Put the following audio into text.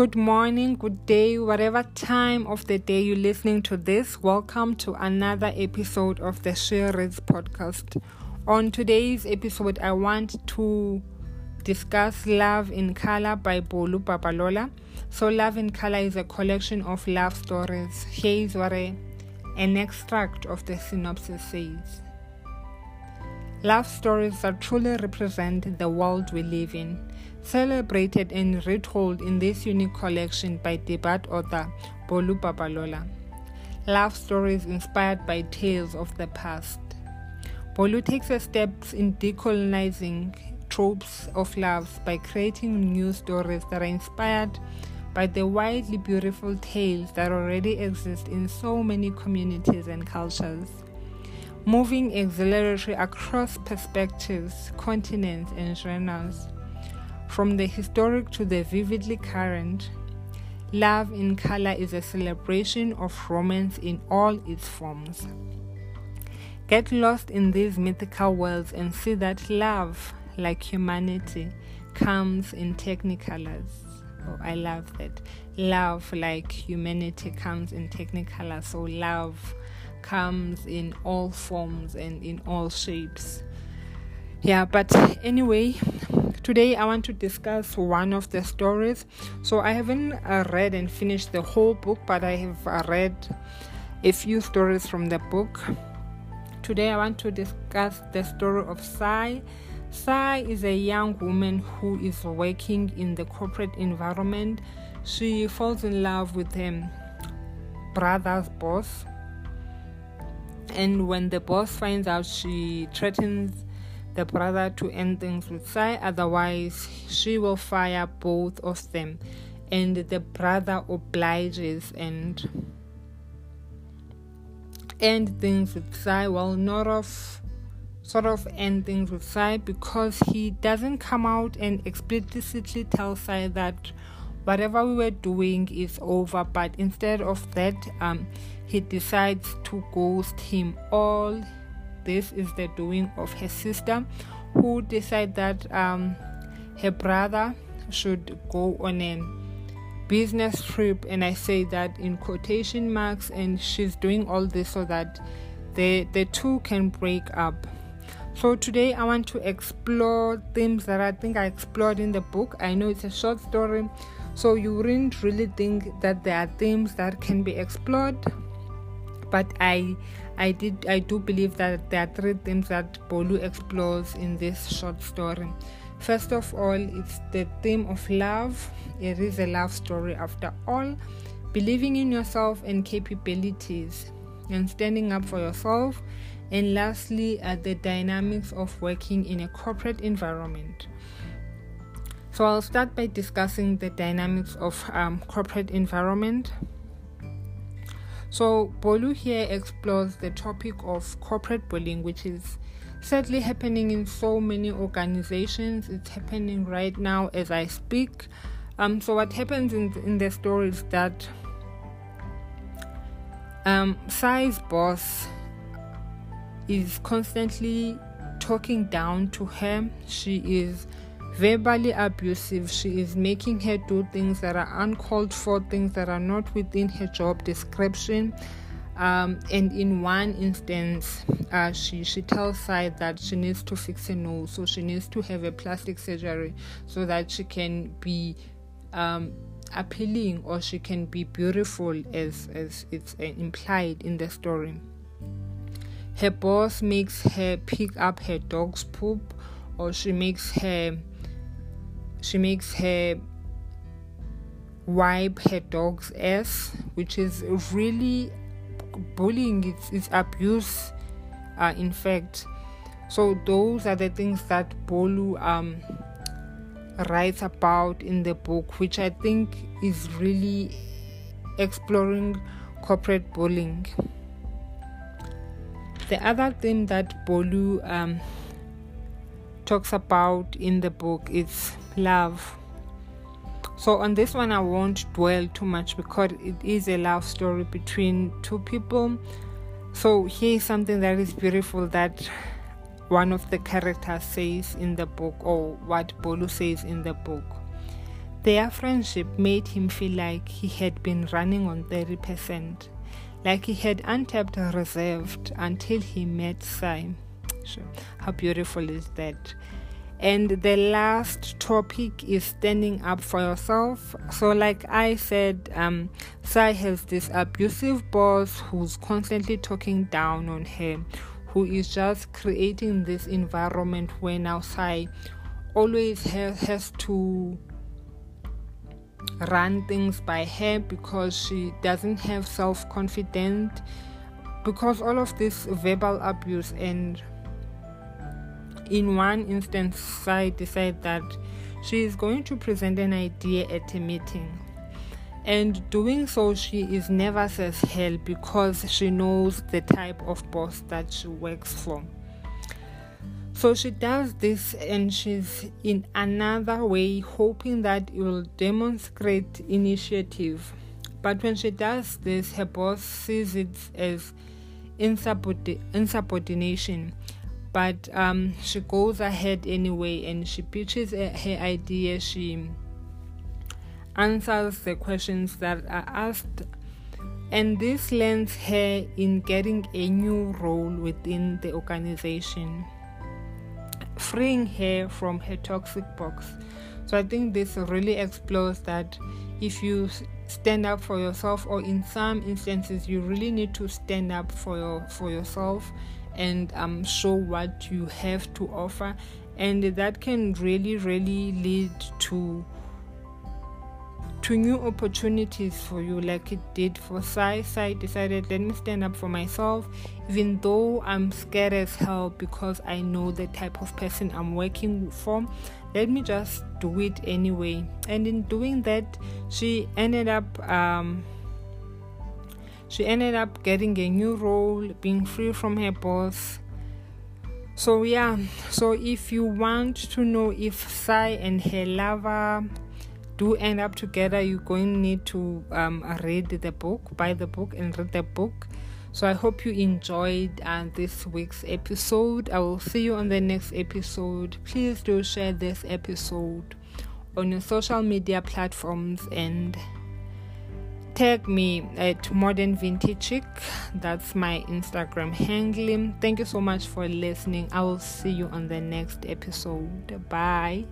Good morning, good day, whatever time of the day you're listening to this. Welcome to another episode of the Sherry's podcast. On today's episode, I want to discuss Love in Color by Bolu Babalola. So, Love in Color is a collection of love stories. Here is what an extract of the synopsis says Love stories that truly represent the world we live in celebrated and retold in this unique collection by debut author Bolu Babalola. Love stories inspired by tales of the past. Bolu takes a steps in decolonizing tropes of love by creating new stories that are inspired by the widely beautiful tales that already exist in so many communities and cultures. Moving exhilaratory across perspectives, continents, and genres. From the historic to the vividly current, Love in Color is a celebration of romance in all its forms. Get lost in these mythical worlds and see that love, like humanity, comes in technicolors. Oh, I love that. Love, like humanity, comes in technicolor. So, love comes in all forms and in all shapes. Yeah, but anyway, Today, I want to discuss one of the stories. So, I haven't uh, read and finished the whole book, but I have uh, read a few stories from the book. Today, I want to discuss the story of Psyche. Psyche is a young woman who is working in the corporate environment. She falls in love with her brother's boss, and when the boss finds out, she threatens the brother to end things with Psyche, otherwise, she will fire both of them. And the brother obliges and end things with Psyche. Well, not of sort of end things with Psyche because he doesn't come out and explicitly tell Psyche that whatever we were doing is over, but instead of that, um, he decides to ghost him all this is the doing of her sister, who decided that um, her brother should go on a business trip, and I say that in quotation marks, and she's doing all this so that the the two can break up. So today I want to explore themes that I think I explored in the book. I know it's a short story, so you wouldn't really think that there are themes that can be explored, but I I did I do believe that there are three themes that Bolu explores in this short story. First of all, it's the theme of love. It is a love story after all. Believing in yourself and capabilities and standing up for yourself. And lastly, are the dynamics of working in a corporate environment. So I'll start by discussing the dynamics of um, corporate environment. So, Bolu here explores the topic of corporate bullying, which is sadly happening in so many organizations. It's happening right now as I speak. Um, so, what happens in, in the story is that um, Psyche's boss is constantly talking down to her. She is verbally abusive. She is making her do things that are uncalled for, things that are not within her job description. Um, and in one instance, uh, she she tells Psyche that she needs to fix her nose, so she needs to have a plastic surgery so that she can be um, appealing or she can be beautiful, as as it's uh, implied in the story. Her boss makes her pick up her dog's poop, or she makes her she makes her wipe her dog's ass, which is really bullying, it's, it's abuse, uh, in fact. So, those are the things that Bolu um, writes about in the book, which I think is really exploring corporate bullying. The other thing that Bolu um, talks about in the book is love. So, on this one, I won't dwell too much because it is a love story between two people. So, here's something that is beautiful that one of the characters says in the book, or what Bolu says in the book. Their friendship made him feel like he had been running on 30%, like he had untapped reserved until he met Psyche. How beautiful is that? And the last topic is standing up for yourself. So, like I said, um, Psyche has this abusive boss who's constantly talking down on her, who is just creating this environment where now Psyche always has, has to run things by her because she doesn't have self confidence because all of this verbal abuse and in one instance, Psyche decided that she is going to present an idea at a meeting. And doing so, she is nervous as hell because she knows the type of boss that she works for. So she does this and she's in another way hoping that it will demonstrate initiative. But when she does this, her boss sees it as insubordination but um, she goes ahead anyway and she pitches her idea. She answers the questions that are asked and this lands her in getting a new role within the organization freeing her from her toxic box. So i think this really explores that if you stand up for yourself or in some instances you really need to stand up for your for yourself and um, show what you have to offer and that can really really lead to to new opportunities for you like it did for Psyche. Psyche decided let me stand up for myself even though I'm scared as hell because I know the type of person I'm working for. Let me just do it anyway. And in doing that, she ended up um, she ended up getting a new role, being free from her boss. So, yeah, so if you want to know if Psyche and her lover do end up together, you're going to need to um, read the book, buy the book, and read the book. So, I hope you enjoyed uh, this week's episode. I will see you on the next episode. Please do share this episode on your social media platforms and tag me at modern vintage that's my instagram handle. Thank you so much for listening. I will see you on the next episode. Bye